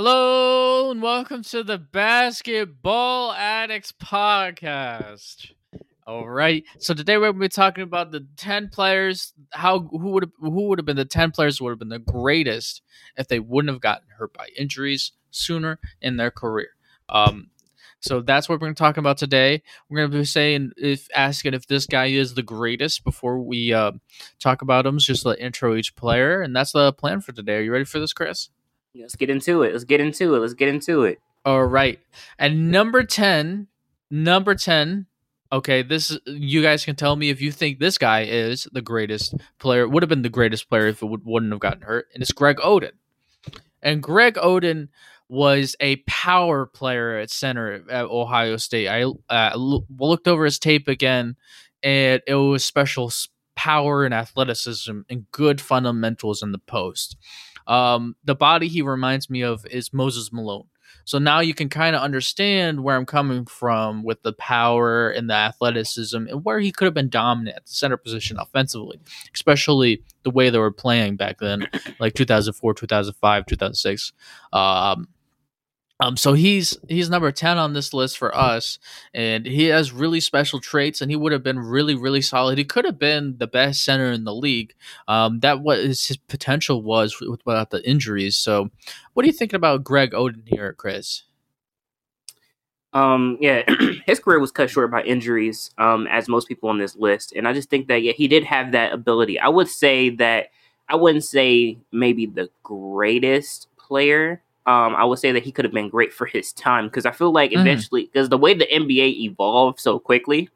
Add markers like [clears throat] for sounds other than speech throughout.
Hello and welcome to the Basketball Addicts Podcast. All right. So today we're going to be talking about the 10 players how who would who would have been the 10 players would have been the greatest if they wouldn't have gotten hurt by injuries sooner in their career. Um so that's what we're going to talk about today. We're going to be saying if asking if this guy is the greatest before we uh, talk about him. Just to intro each player, and that's the plan for today. Are you ready for this, Chris? Let's get into it. Let's get into it. Let's get into it. All right. And number 10, number 10. Okay, this is, you guys can tell me if you think this guy is the greatest player, would have been the greatest player if it would, wouldn't have gotten hurt. And it's Greg Oden. And Greg Oden was a power player at center at Ohio State. I uh, looked over his tape again, and it was special power and athleticism and good fundamentals in the post. Um, the body he reminds me of is Moses Malone. So now you can kind of understand where I'm coming from with the power and the athleticism and where he could have been dominant at the center position offensively, especially the way they were playing back then, like 2004, 2005, 2006. Um, um, so he's he's number ten on this list for us, and he has really special traits, and he would have been really really solid. He could have been the best center in the league. Um, that what his potential was without the injuries. So, what are you thinking about Greg Oden here, Chris? Um, yeah, [clears throat] his career was cut short by injuries, um, as most people on this list, and I just think that yeah, he did have that ability. I would say that I wouldn't say maybe the greatest player um, I would say that he could have been great for his time because I feel like mm. eventually, because the way the NBA evolved so quickly,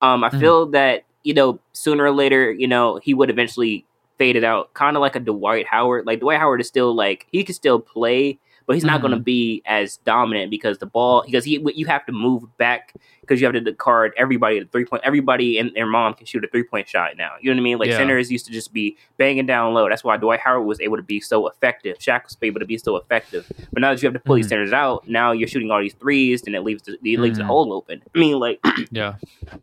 um, I mm. feel that you know sooner or later, you know, he would eventually fade it out, kind of like a Dwight Howard. Like Dwight Howard is still like he could still play, but he's not mm-hmm. going to be as dominant because the ball because he you have to move back because you have to card everybody at three point. Everybody and their mom can shoot a three point shot now. You know what I mean? Like yeah. centers used to just be banging down low. That's why Dwight Howard was able to be so effective. Shaq was able to be so effective. But now that you have to pull mm-hmm. these centers out, now you're shooting all these threes, and it leaves the, it leaves mm-hmm. the hole open. I mean, like [clears throat] yeah,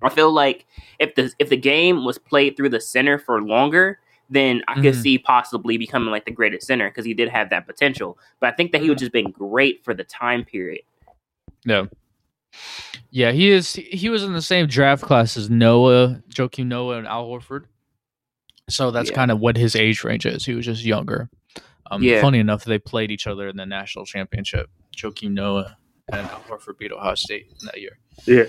I feel like if the if the game was played through the center for longer then I could mm-hmm. see possibly becoming like the greatest center because he did have that potential. But I think that he would mm-hmm. just been great for the time period. Yeah. Yeah, he is he was in the same draft class as Noah, Joakim Noah, and Al Horford. So that's yeah. kind of what his age range is. He was just younger. Um, yeah. Funny enough, they played each other in the national championship. Joakim Noah and Al Horford beat Ohio State in that year. Yeah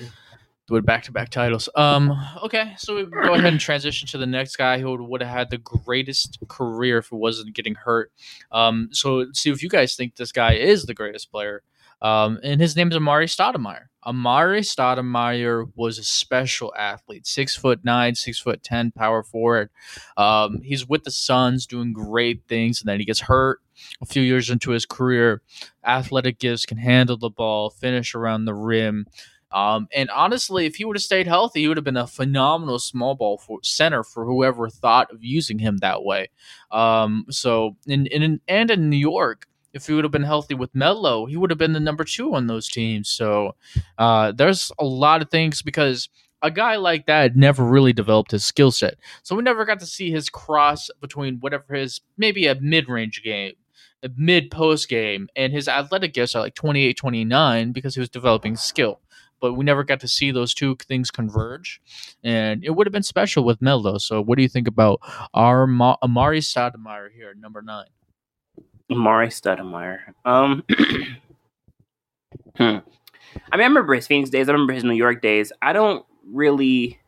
with back to back titles. Um, okay, so we go ahead and transition to the next guy who would have had the greatest career if it wasn't getting hurt. Um, so see if you guys think this guy is the greatest player. Um, and his name is Amar'e Stoudemire. Amar'e Stoudemire was a special athlete, six foot nine, six foot ten, power forward. Um, he's with the Suns doing great things, and then he gets hurt a few years into his career. Athletic gifts can handle the ball, finish around the rim. Um, and honestly, if he would have stayed healthy, he would have been a phenomenal small ball for center for whoever thought of using him that way. Um, so in, in and in New York, if he would have been healthy with Melo, he would have been the number two on those teams. So uh, there's a lot of things because a guy like that never really developed his skill set. So we never got to see his cross between whatever his maybe a mid range game, a mid post game, and his athletic gifts are like 28, 29 because he was developing skill. But we never got to see those two things converge, and it would have been special with Melo. So, what do you think about our Ma- Amar'e Stoudemire here, number nine? Amar'e Stoudemire. Um, [clears throat] hmm. I mean, I remember his Phoenix days. I remember his New York days. I don't really.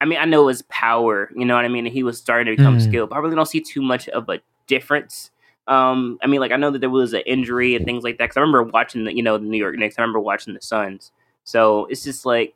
I mean, I know his power. You know what I mean. He was starting to become Mm. skilled, but I really don't see too much of a difference. Um, I mean, like I know that there was an injury and things like that. Because I remember watching the, you know, the New York Knicks. I remember watching the Suns. So it's just like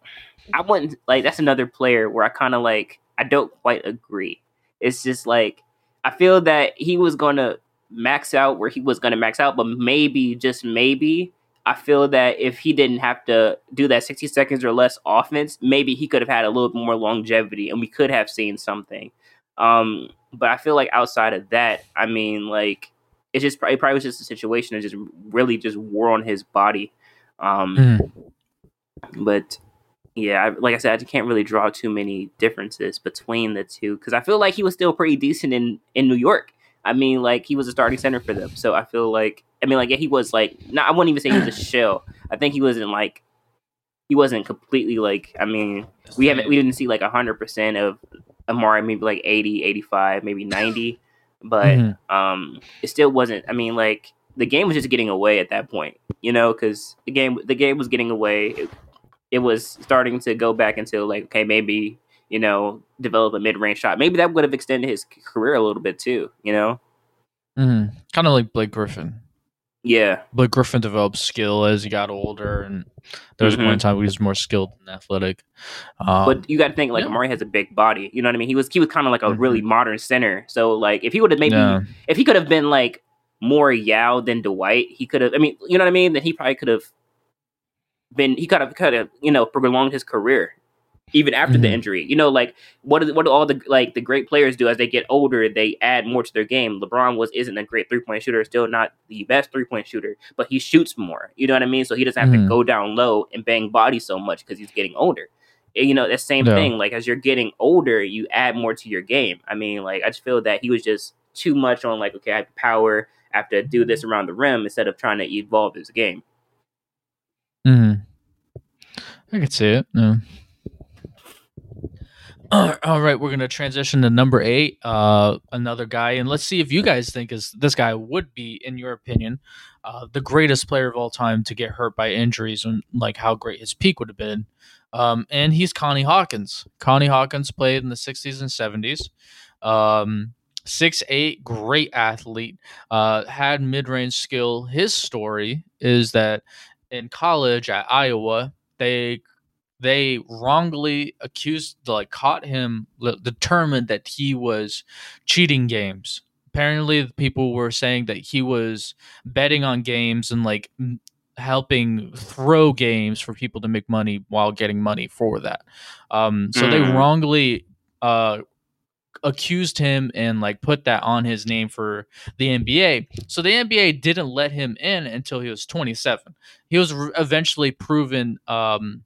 I wouldn't like. That's another player where I kind of like. I don't quite agree. It's just like I feel that he was gonna max out where he was gonna max out, but maybe just maybe I feel that if he didn't have to do that 60 seconds or less offense, maybe he could have had a little bit more longevity and we could have seen something. Um, but I feel like outside of that, I mean, like it's just it probably was just a situation that just really just wore on his body. Um, Mm. But yeah, I, like I said, I can't really draw too many differences between the two because I feel like he was still pretty decent in in New York. I mean, like he was a starting center for them, so I feel like I mean, like yeah, he was like not. I wouldn't even say he was a [coughs] shell. I think he wasn't like he wasn't completely like. I mean, we haven't we didn't see like hundred percent of Amar'e, maybe like 80, 85, maybe ninety, but Mhm. um, it still wasn't. I mean, like the game was just getting away at that point, you know, because the game the game was getting away. It, it was starting to go back into like okay, maybe you know develop a mid range shot. Maybe that would have extended his career a little bit too. You know, Mhm. Kind of like Blake Griffin. yeah, Blake Griffin developed skill as he got older, and there was a point in Mhm. time where he was more skilled and athletic. Um, but you got to think like yeah. Amar'e has a big body. You know what I mean? He was he was kind of like a Mhm. really modern center. So like if he would have maybe yeah. if he could have been like more Yao than Dwight, he could have. I mean, you know what I mean? Then he probably could have been. He could have could have you know prolonged his career even after the Mhm. injury. You know, like what do, what do all the like the great players do as they get older? They add more to their game. LeBron was isn't a great three point shooter, still not the best three point shooter, but he shoots more. You know what I mean? So he doesn't have Mhm. to go down low and bang bodies so much because he's getting older. And, you know, that same Yeah. thing. Like as you're getting older, you add more to your game. I mean, like I just feel that he was just too much on like, okay, I have power, I have to do this around the rim instead of trying to evolve his game. Mhm. I could see it. All all right, we're gonna transition to number eight. Uh, another guy, and let's see if you guys think is this guy would be, in your opinion, uh, the greatest player of all time to get hurt by injuries, and like how great his peak would have been. Um, and he's Connie Hawkins. Connie Hawkins played in the '60s and '70s. Um, six eight, great athlete. Uh, had mid range skill. His story is that in college at Iowa, they they wrongly accused like caught him determined that he was cheating games apparently the people were saying that he was betting on games and like helping throw games for people to make money while getting money for that um so they Mm. wrongly uh accused him and like put that on his name for the NBA. So the NBA didn't let him in until he was 27. He was r- eventually proven um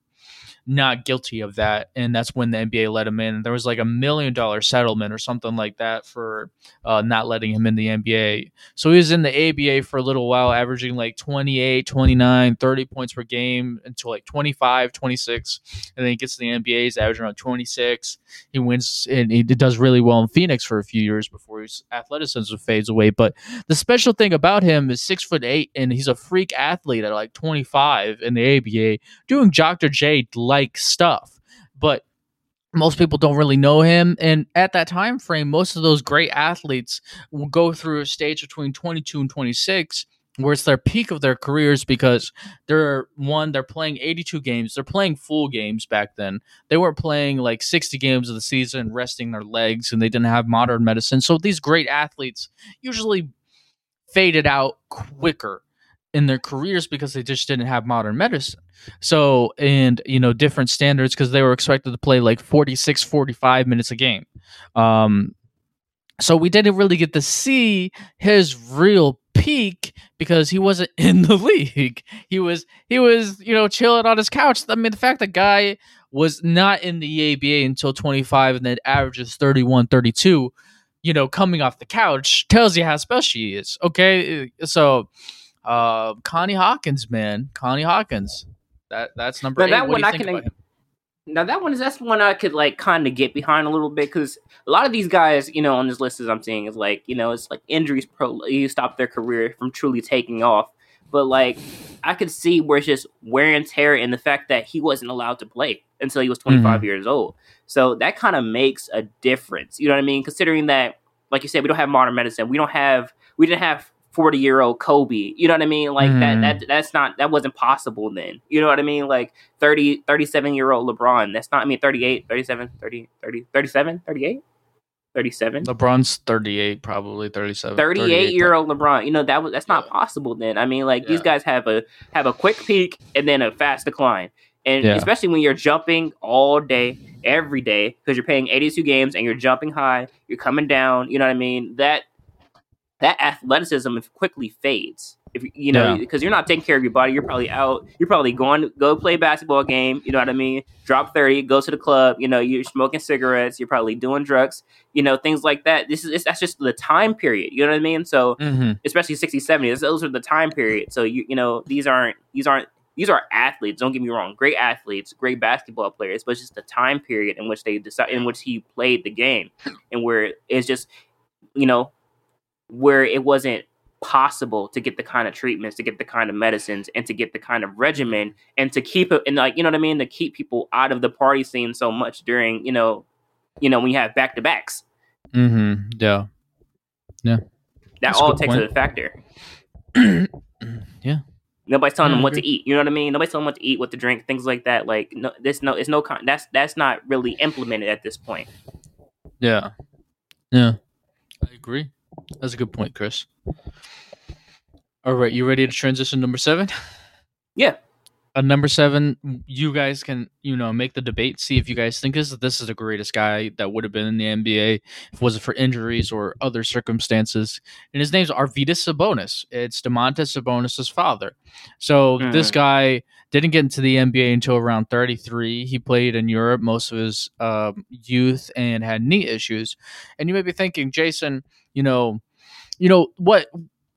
not guilty of that and that's when the NBA let him in. There was like a million dollar settlement or something like that for uh, not letting him in the NBA. So he was in the ABA for a little while averaging like 28, 29, 30 points per game until like 25, 26 and then he gets to the NBA he's averaging around 26 he wins and he does really well in Phoenix for a few years before his athleticism fades away. But the special thing about him is six foot eight and he's a freak athlete at like 25 in the ABA doing Dr. J like stuff. But most people don't really know him. And at that time frame most of those great athletes will go through a stage between 22 and 26 where it's their peak of their careers because they're one they're playing 82 games. They're playing full games back then. They weren't playing like 60 games of the season resting their legs and they didn't have modern medicine. So these great athletes usually faded out quicker in their careers because they just didn't have modern medicine so and you know different standards because they were expected to play like 46 45 minutes a game um so we didn't really get to see his real peak because he wasn't [laughs] in the league. He was he was you know chilling on his couch. I mean, the fact that guy was not in the ABA until 25 and then averages 31, 32, you know, coming off the couch tells you how special he is. Okay, so uh, Connie Hawkins, man, Connie Hawkins. That that's number Now, eight. that What one I can- Now that one is that's one I could like kind of get behind a little bit because a lot of these guys, you know, on this list as I'm seeing is like you know it's like injuries pro you stop their career from truly taking off. But like I could see where it's just wear and tear and the fact that he wasn't allowed to play until he was 25 years old. So that kind of makes a difference. You know what I mean? Considering that, like you said, we don't have modern medicine. We don't have we didn't have 40 year old Kobe. You know what I mean? Like Mhm. that that that's not that wasn't possible then. You know what I mean? Like 30 37 year old LeBron. That's not I mean 38, 37, 30, 30 37, 38, 37. LeBron's 38, probably 37. 38 year old LeBron. You know that was that's not Yeah. possible then. I mean like these guys have a have a quick peak and then a fast decline. And Yeah. especially when you're jumping all day, every day, because you're playing 82 games and you're jumping high, you're coming down. You know what I mean? That that athleticism quickly fades. If you- know, Yeah. because you're not taking care of your body, you're probably out. You're probably going to go play a basketball game. You know what I mean? Drop thirty, go to the club. You know, you're smoking cigarettes. You're probably doing drugs. You know, things like that. This is that's just the time period. You know what I mean? So hmm especially 60 70 those are the time period so you you know these aren't these aren't these are athletes don't get me wrong great athletes great basketball players but it's just the time period in which they decide in which he played the game and where it's just you know where it wasn't possible to get the kind of treatments to get the kind of medicines and to get the kind of regimen and to keep it and like you know what i mean to keep people out of the party scene so much during you know you know when you have back-to-backs Mm-hmm. Yeah. Yeah. That That's all takes point. a factor [clears throat] yeah. Nobody's telling Yeah, them what to eat. You know what I mean? Nobody's telling them what to eat, what to drink, things like that. Like no, this no, it's no. Con- that's that's not really implemented at this point. Yeah. Yeah. I agree. That's a good point, Chris. All right, you ready to transition number seven? Yeah. Uh, number seven, you guys can, you know, make the debate, see if you guys think this, this is the greatest guy that would have been in the NBA if it wasn't for injuries or other circumstances. And his name's Arvydas Sabonis. It's Domantas Sabonis's father. So this Mhm. guy didn't get into the NBA until around 33. He played in Europe most of his um, youth and had knee issues. And you may be thinking, Jason, you know, you know what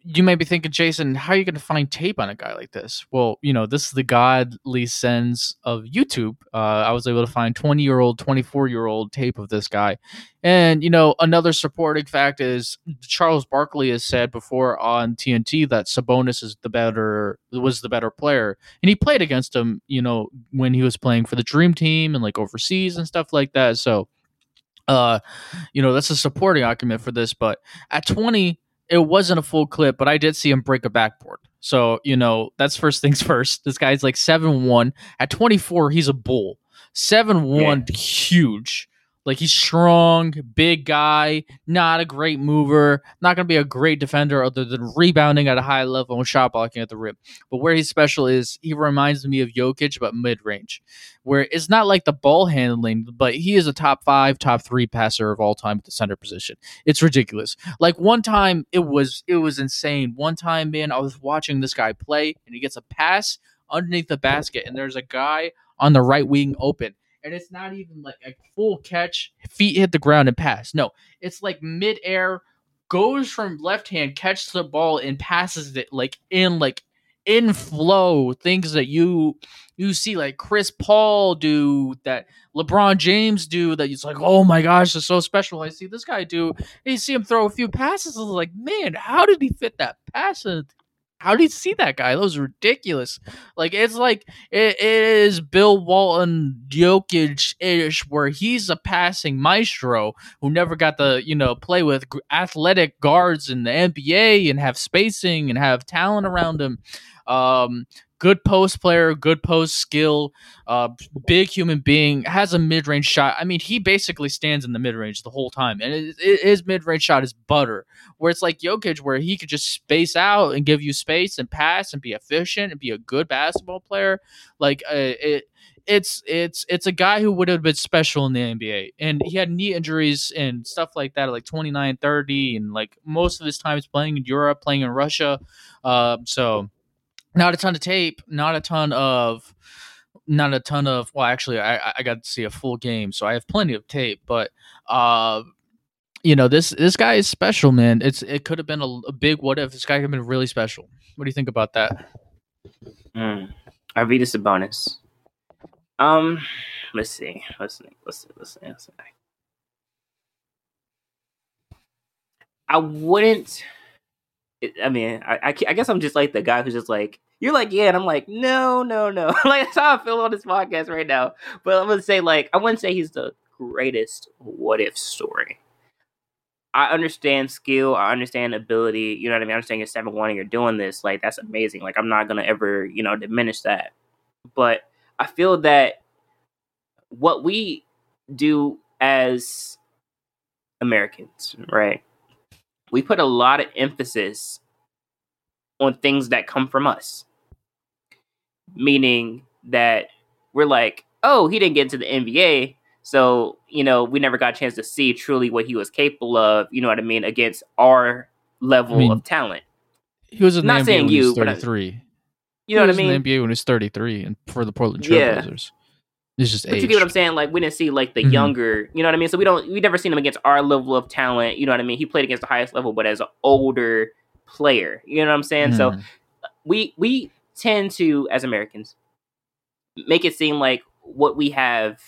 you may be thinking, Jason, how are you going to find tape on a guy like this? Well, you know, this is the godly sense of YouTube. Uh, I was able to find 20 year old, 24 year old tape of this guy. And, you know, another supporting fact is Charles Barkley has said before on TNT that Sabonis is the better, was the better player. And he played against him, you know, when he was playing for the Dream Team and like overseas and stuff like that. So, uh, you know, that's a supporting argument for this. But at 20, it wasn't a full clip, but I did see him break a backboard. So, you know, that's first things [laughs] first. This guy's like 7 1. At 24, he's a bull. 7 1, huge. Like he's strong, big guy, not a great mover, not going to be a great defender other than rebounding at a high level and shot blocking at the rim. But where he's special is he reminds me of Jokic, but mid range, where it's not like the ball handling, but he is a top five, top three passer of all time at the center position. It's ridiculous. Like one time, it was it was insane. One time, man, I was watching this guy play, and he gets a pass underneath the basket, and there's a guy on the right wing open. And it's not even like a full catch, feet hit the ground and pass. No, it's like midair, goes from left hand, catches the ball and passes it like in like in flow. Things that you you see like Chris Paul do, that LeBron James do, that it's like, oh my gosh, it's so special. I see this guy do. And you see him throw a few passes. I was like, man, how did he fit that pass? in? How did you see that guy? That was ridiculous. Like it's like it, it is Bill Walton Jokic ish, where he's a passing maestro who never got to you know play with athletic guards in the NBA and have spacing and have talent around him. Um, good post player, good post skill, uh, big human being, has a mid range shot. I mean, he basically stands in the mid range the whole time, and it, it, his mid range shot is butter. Where it's like Jokic, where he could just space out and give you space and pass and be efficient and be a good basketball player. Like uh, it, it's it's it's a guy who would have been special in the NBA. And he had knee injuries and stuff like that at like 29, 30 and like most of his time is playing in Europe, playing in Russia. Uh, so not a ton of tape, not a ton of not a ton of well actually I I got to see a full game, so I have plenty of tape, but uh you know this this guy is special, man. It's it could have been a, a big what if. This guy could have been really special. What do you think about that? Mm. Arvydas Sabonis. Um, let's see. Let's see. Let's see. Let's see. Let's see. I wouldn't. I mean, I, I, I, guess I'm just like the guy who's just like, you're like, yeah, and I'm like, no, no, no. [laughs] like that's how I feel on this podcast right now. But I'm gonna say like, I wouldn't say he's the greatest what if story. I understand skill, I understand ability. You know what I mean? I understand you're seven one and you're doing this. Like that's amazing. Like I'm not gonna ever you know diminish that. But I feel that what we do as Americans, right? We put a lot of emphasis on things that come from us. Meaning that we're like, oh, he didn't get into the NBA. So, you know, we never got a chance to see truly what he was capable of, you know what I mean, against our level I mean, of talent. He was in not the NBA saying when you, he was 33. You know what I mean? In the NBA when he was 33 and for the Portland Trailblazers. Yeah. It's just but age. you get what I'm saying? Like we didn't see like the mm-hmm. younger, you know what I mean? So we don't we never seen him against our level of talent, you know what I mean? He played against the highest level, but as an older player. You know what I'm saying? Mm. So we we tend to, as Americans, make it seem like what we have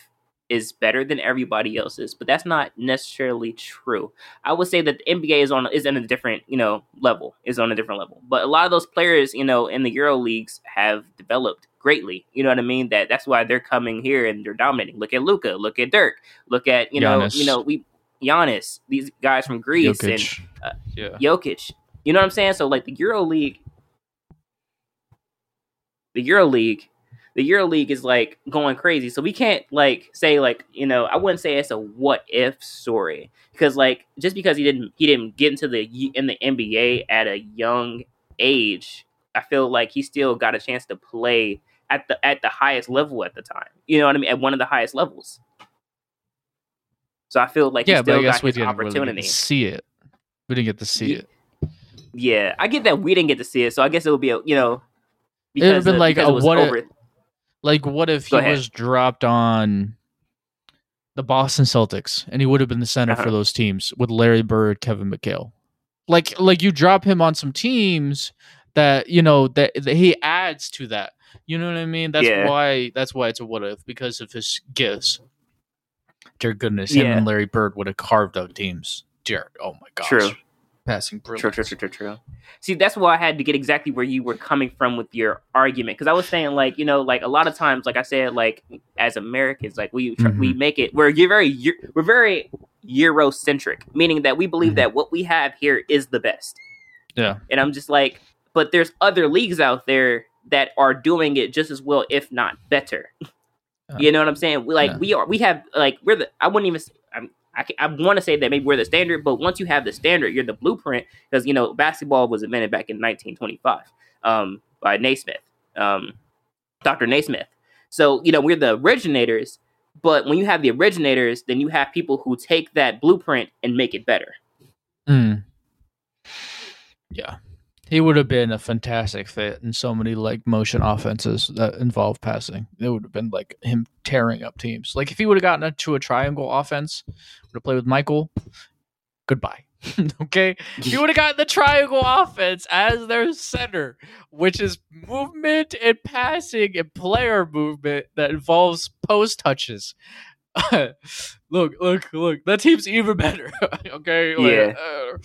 is better than everybody else's, but that's not necessarily true. I would say that the NBA is on is in a different, you know, level, is on a different level. But a lot of those players, you know, in the Euro leagues have developed greatly. You know what I mean? That that's why they're coming here and they're dominating. Look at Luka, look at Dirk, look at, you know, Giannis. you know, we Giannis, these guys from Greece Jokic. and uh, yeah. Jokic. You know what I'm saying? So like the Euro League the Euro League the EuroLeague is like going crazy. So we can't like say like you know I wouldn't say it's a what if story because like just because he didn't he didn't get into the in the NBA at a young age, I feel like he still got a chance to play at the at the highest level at the time. You know what I mean? At one of the highest levels. So I feel like yeah, he still got his opportunity. Really see it. We didn't get to see yeah. it. Yeah, I get that we didn't get to see it, so I guess it would be a you know. It would have been like a what over, if, like, what if he was dropped on the Boston Celtics and he would have been the center uh-huh. for those teams with Larry Bird, Kevin McHale? Like, like you drop him on some teams that you know that, that he adds to that. You know what I mean? That's yeah. why. That's why it's a what if because of his gifts. Dear goodness, him yeah. and Larry Bird would have carved out teams. Dear, oh my gosh. True passing brilliance. True, true, true, true, true. See, that's why I had to get exactly where you were coming from with your argument because I was saying like you know like a lot of times like I said like as Americans like we mm-hmm. we make it we're you're very we're very Eurocentric, meaning that we believe mm-hmm. that what we have here is the best. Yeah, and I'm just like, but there's other leagues out there that are doing it just as well, if not better. Uh, you know what I'm saying? We, like yeah. we are, we have like we're the. I wouldn't even. I'm, I, I want to say that maybe we're the standard, but once you have the standard, you're the blueprint because you know basketball was invented back in 1925 um, by Naismith, um, Dr. Naismith. So you know we're the originators, but when you have the originators, then you have people who take that blueprint and make it better. Mm. Yeah he would have been a fantastic fit in so many like motion offenses that involve passing. It would have been like him tearing up teams. Like if he would have gotten into a triangle offense, would have played with Michael. Goodbye. [laughs] okay, he would have gotten the triangle offense as their center, which is movement and passing and player movement that involves post touches. [laughs] look, look, look. That team's even better. [laughs] okay, yeah. uh,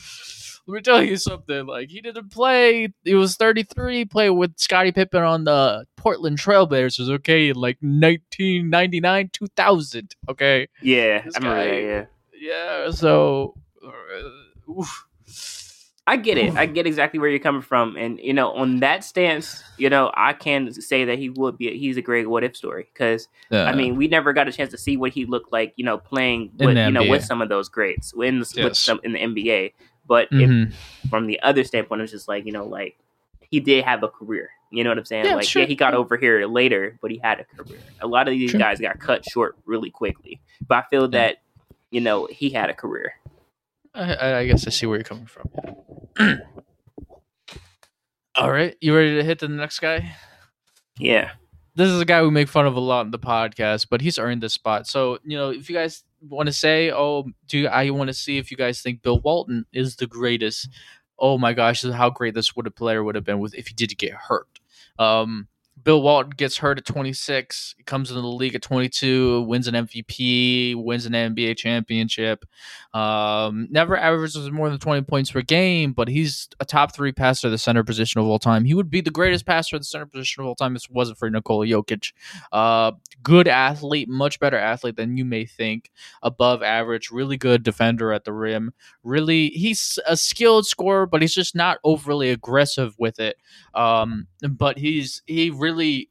let me tell you something. Like he didn't play. He was 33. Played with Scottie Pippen on the Portland Trailblazers. Okay, in like 1999, 2000. Okay. Yeah, this I remember guy, that, Yeah. Yeah. So, uh, I get it. I [sighs] get exactly where you're coming from, and you know, on that stance, you know, I can say that he would be. A, he's a great what if story because Yeah. I mean, we never got a chance to see what he looked like, you know, playing In with you know with some of those greats in the, with some in the NBA. But if, Mhm. from the other standpoint, it's just like you know, like he did have a career. You know what I'm saying? Yeah, like, sure. yeah, he got over here later, but he had a career. A lot of these Sure. guys got cut short really quickly, but I feel Yeah. that you know he had a career. I, I- I guess I see where you're coming from. [clears throat] All right, you ready to hit the next guy? Yeah. This is a guy we make fun of a lot in the podcast, but he's earned this spot. So you know, if you guys want to say, "Oh, do I want to see if you guys think Bill Walton is the greatest?" Oh my gosh, how great this would a player would have been with if he did get hurt. Um, Bill Walton gets hurt at 26, comes into the league at 22, wins an MVP, wins an NBA championship. Um, never averages more than 20 points per game, but he's a top three passer at the center position of all time. He would be the greatest passer at the center position of all time if it wasn't for Nikola Jokic. Uh, good athlete, much better athlete than you may think. Above average, really good defender at the rim. Really, he's a skilled scorer, but he's just not overly aggressive with it. Um, but he's he really we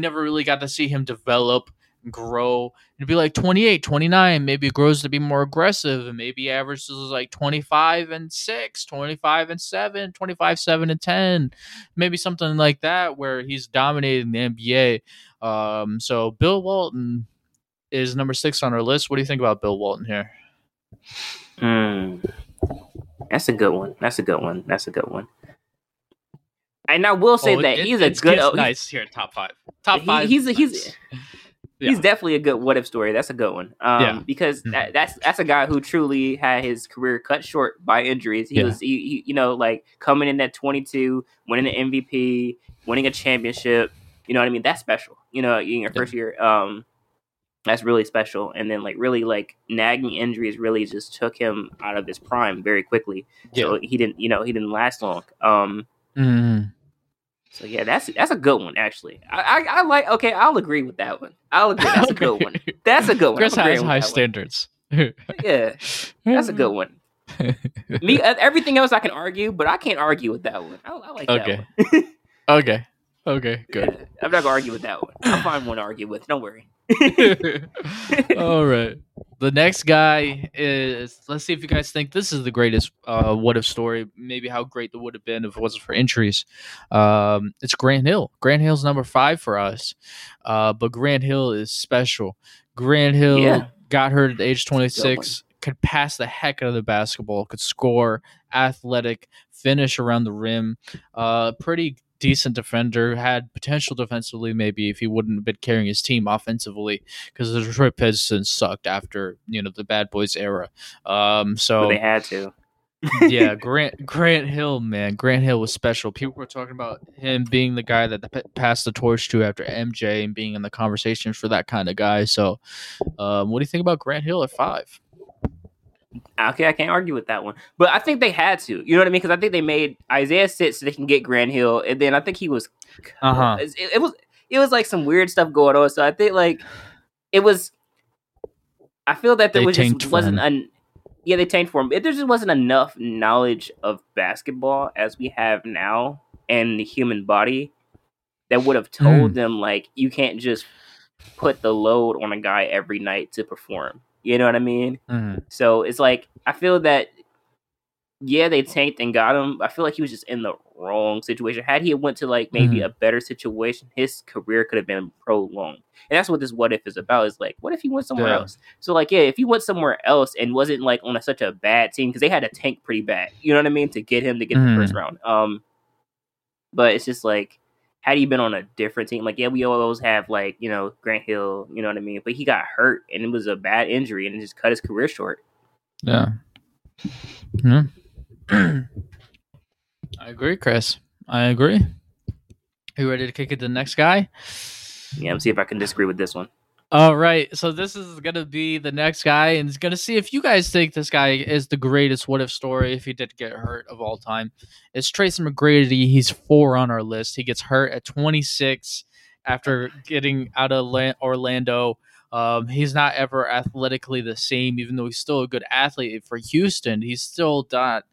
never really got to see him develop grow and be like 28 29 maybe grows to be more aggressive and maybe averages like 25 and 6 25 and 7 25 7 and 10 maybe something like that where he's dominating the nba um so bill walton is number six on our list what do you think about bill walton here Mm. That's a good one. That's a good one. That's a good one. And I will say Oh, that it- he's a good. oh, nice here top five top he- five he's a- he's- nice. [laughs] He's Yeah. definitely a good what if story. That's a good one. Um, Yeah. because Mhm. that, that's that's a guy who truly had his career cut short by injuries. He Yeah. was, he, he, you know, like coming in at 22, winning the MVP, winning a championship. You know what I mean? That's special. You know, in your first year, um, that's really special. And then like really like nagging injuries really just took him out of his prime very quickly. So he didn't, you know, he didn't last long. Um, Mhm. So yeah, that's that's a good one actually. I, I, I like. Okay, I'll agree with that one. I'll agree. That's a good one. [laughs] That's a good one. Chris has high standards. [laughs] Yeah, that's a good one. [laughs] Me, uh, everything else I can argue, but I can't argue with that one. I, I like Okay. that one. okay. Okay. Good. Yeah, I'm not gonna argue with that one. I'll find one to argue with. Don't worry. All right. The next guy is. Let's see if you guys think this is the greatest uh, what if story. Maybe how great it would have been if it wasn't for injuries. Um, it's Grant Hill. Grant Hill's number five for us. Uh, but Grant Hill is special. Grant Hill Yeah. got hurt at age 26. Could pass the heck out of the basketball. Could score. Athletic. Finish around the rim. Uh, pretty decent defender. Had potential defensively, maybe if he wouldn't have been carrying his team offensively, because the Detroit Pistons sucked after you know the Bad Boys era. Um, so they had to. yeah, [laughs] Grant Grant Hill, man, Grant Hill was special. People were talking about him being the guy that p- passed the torch to after MJ and being in the conversation for that kind of guy. So, um, what do you think about Grant Hill at five? Okay, I can't argue with that one. But I think they had to. You know what I mean? Because I think they made Isiah sit so they can get Grant Hill, and then I think he was. Uh-huh. It, it was. It was like some weird stuff going on. So I think like it was. I feel that there was just wasn't an. Yeah, they tanked for him. There just wasn't enough knowledge of basketball as we have now and the human body that would have told them like you can't just put the load on a guy every night to perform. You know what I mean? Mhm. So it's like I feel that yeah, they tanked and got him. I feel like he was just in the wrong situation. Had he went to like maybe Mhm. a better situation, his career could have been prolonged. And that's what this what if is about. Is like, what if he went somewhere Yeah. else? So like, yeah, if he went somewhere else and wasn't like on a, such a bad team because they had to tank pretty bad. You know what I mean to get him to get Mhm. the first round. Um, but it's just like. Had he been on a different team, like yeah, we always have like you know Grant Hill, you know what I mean. But he got hurt and it was a bad injury and it just cut his career short. Yeah. Yeah. [clears throat] I agree, Chris. I agree. Are you ready to kick it to the next guy? Yeah, let's see if I can disagree with this one. All right. So this is gonna be the next guy, and it's gonna see if you guys think this guy is the greatest what if story if he did get hurt of all time. It's Tracy McGrady. He's four on our list. He gets hurt at 26 after getting out of Orlando. Um, he's not ever athletically the same, even though he's still a good athlete for Houston. He's still not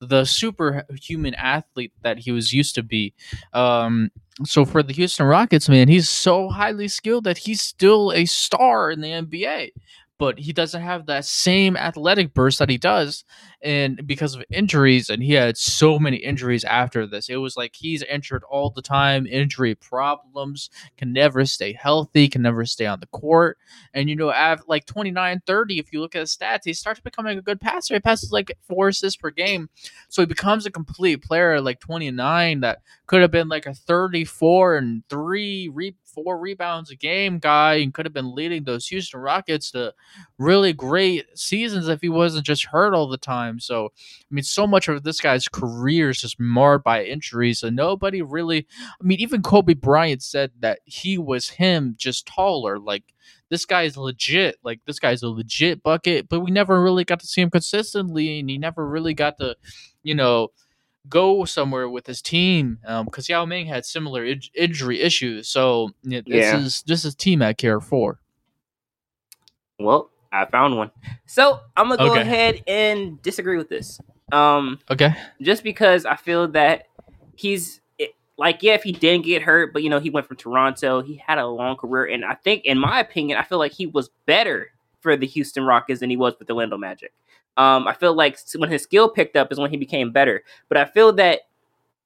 the superhuman athlete that he was used to be. Um, so for the Houston Rockets, man, he's so highly skilled that he's still a star in the NBA but he doesn't have that same athletic burst that he does and because of injuries and he had so many injuries after this it was like he's injured all the time injury problems can never stay healthy can never stay on the court. And you know at like 29 30 if you look at his stats he starts becoming a good passer. He passes like four assists per game. So he becomes a complete player at like 29 that could have been like a 34 and 3 re- four rebounds a game guy and could have been leading those Houston Rockets to really great seasons if he wasn't just hurt all the time. So, I mean, so much of this guy's career is just marred by injuries, and nobody really, I mean, even Kobe Bryant said that he was him just taller. Like, this guy's legit. Like, this guy's a legit bucket, but we never really got to see him consistently, and he never really got to, you know, go somewhere with his team because um, Yao Ming had similar in- injury issues. So this yeah. is this is team I care for. Well, I found one. So I'm gonna go okay. ahead and disagree with this. Um, okay. Just because I feel that he's it, like, yeah, if he didn't get hurt, but you know, he went from Toronto. He had a long career, and I think, in my opinion, I feel like he was better for the Houston Rockets than he was with the Orlando Magic. Um, I feel like when his skill picked up is when he became better. But I feel that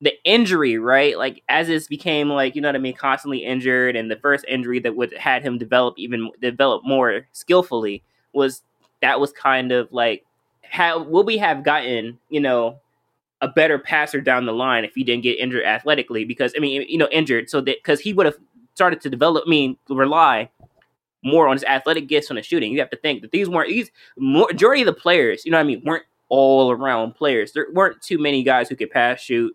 the injury, right? Like as it became like you know what I mean, constantly injured, and the first injury that would had him develop even develop more skillfully was that was kind of like how will we have gotten you know a better passer down the line if he didn't get injured athletically because I mean you know injured so that because he would have started to develop I mean rely more on his athletic gifts on the shooting. You have to think that these weren't these majority of the players, you know what I mean, weren't all around players. There weren't too many guys who could pass shoot.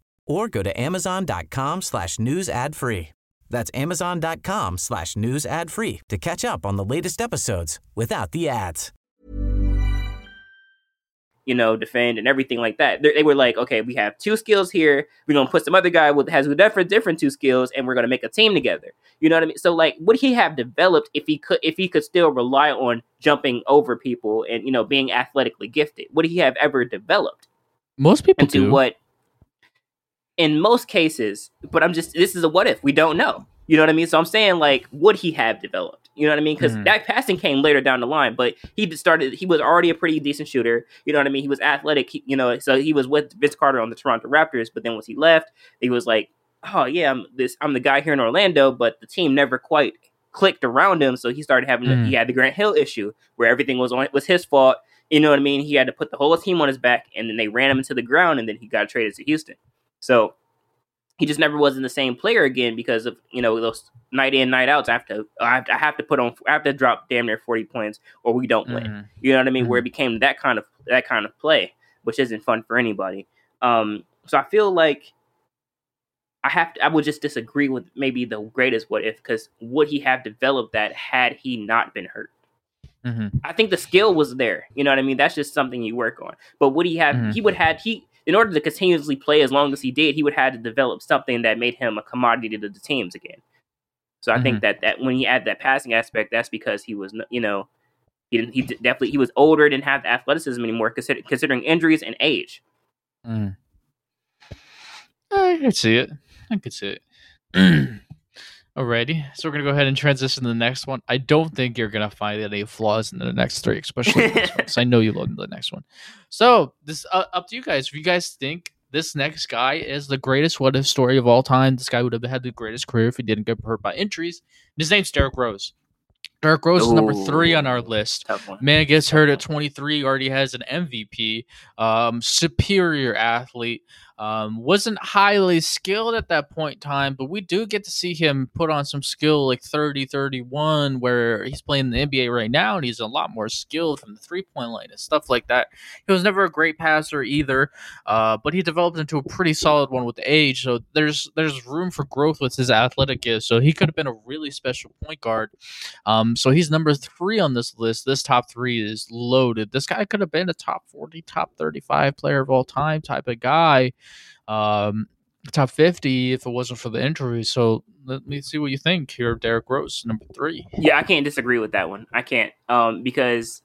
or go to amazon.com slash news ad free. That's amazon.com slash news ad free to catch up on the latest episodes without the ads. You know, defend and everything like that. They, they were like, okay, we have two skills here. We're gonna put some other guy with has different different two skills, and we're gonna make a team together. You know what I mean? So, like, would he have developed if he could if he could still rely on jumping over people and you know being athletically gifted? Would he have ever developed? Most people into do. what in most cases, but I'm just this is a what if. We don't know. You know what I mean? So I'm saying like, would he have developed? You know what I mean? Because mm-hmm. that passing came later down the line, but he started. He was already a pretty decent shooter. You know what I mean? He was athletic. He, you know, so he was with Vince Carter on the Toronto Raptors. But then once he left, he was like, oh yeah, I'm this. I'm the guy here in Orlando. But the team never quite clicked around him. So he started having. Mm-hmm. he had the Grant Hill issue where everything was on was his fault. You know what I mean? He had to put the whole team on his back, and then they ran him into the ground, and then he got traded to Houston. So he just never wasn't the same player again because of you know those night in night outs. I have to I have to, I have to put on I have to drop damn near forty points or we don't win. Mm-hmm. You know what I mean? Mm-hmm. Where it became that kind of that kind of play, which isn't fun for anybody. Um, so I feel like I have to, I would just disagree with maybe the greatest what if because would he have developed that had he not been hurt? Mm-hmm. I think the skill was there. You know what I mean? That's just something you work on. But would he have? Mm-hmm. He would had he in order to continuously play as long as he did, he would have to develop something that made him a commodity to the teams again. So I mm-hmm. think that that when he add that passing aspect, that's because he was you know he didn't he definitely he was older, didn't have the athleticism anymore, consider, considering injuries and age. Mm. I could see it. I could see it. [clears throat] Alrighty, so we're gonna go ahead and transition to the next one. I don't think you're gonna find any flaws in the next three, especially because I know you love the next one. So this uh, up to you guys. If you guys think this next guy is the greatest what if story of all time, this guy would have had the greatest career if he didn't get hurt by injuries. His name's Derrick Rose. Derrick Rose is number three on our list. Man gets hurt at 23, already has an MVP. Um, superior athlete. Um, wasn't highly skilled at that point in time, but we do get to see him put on some skill like 30, 31, where he's playing in the NBA right now, and he's a lot more skilled from the three point line and stuff like that. He was never a great passer either, uh, but he developed into a pretty solid one with age. So there's there's room for growth with his athletic gifts. So he could have been a really special point guard. Um, so he's number three on this list. This top three is loaded. This guy could have been a top 40, top 35 player of all time type of guy. Um, top 50 if it wasn't for the injury. So let me see what you think here. Derrick Rose, number three. Yeah, I can't disagree with that one. I can't. Um, because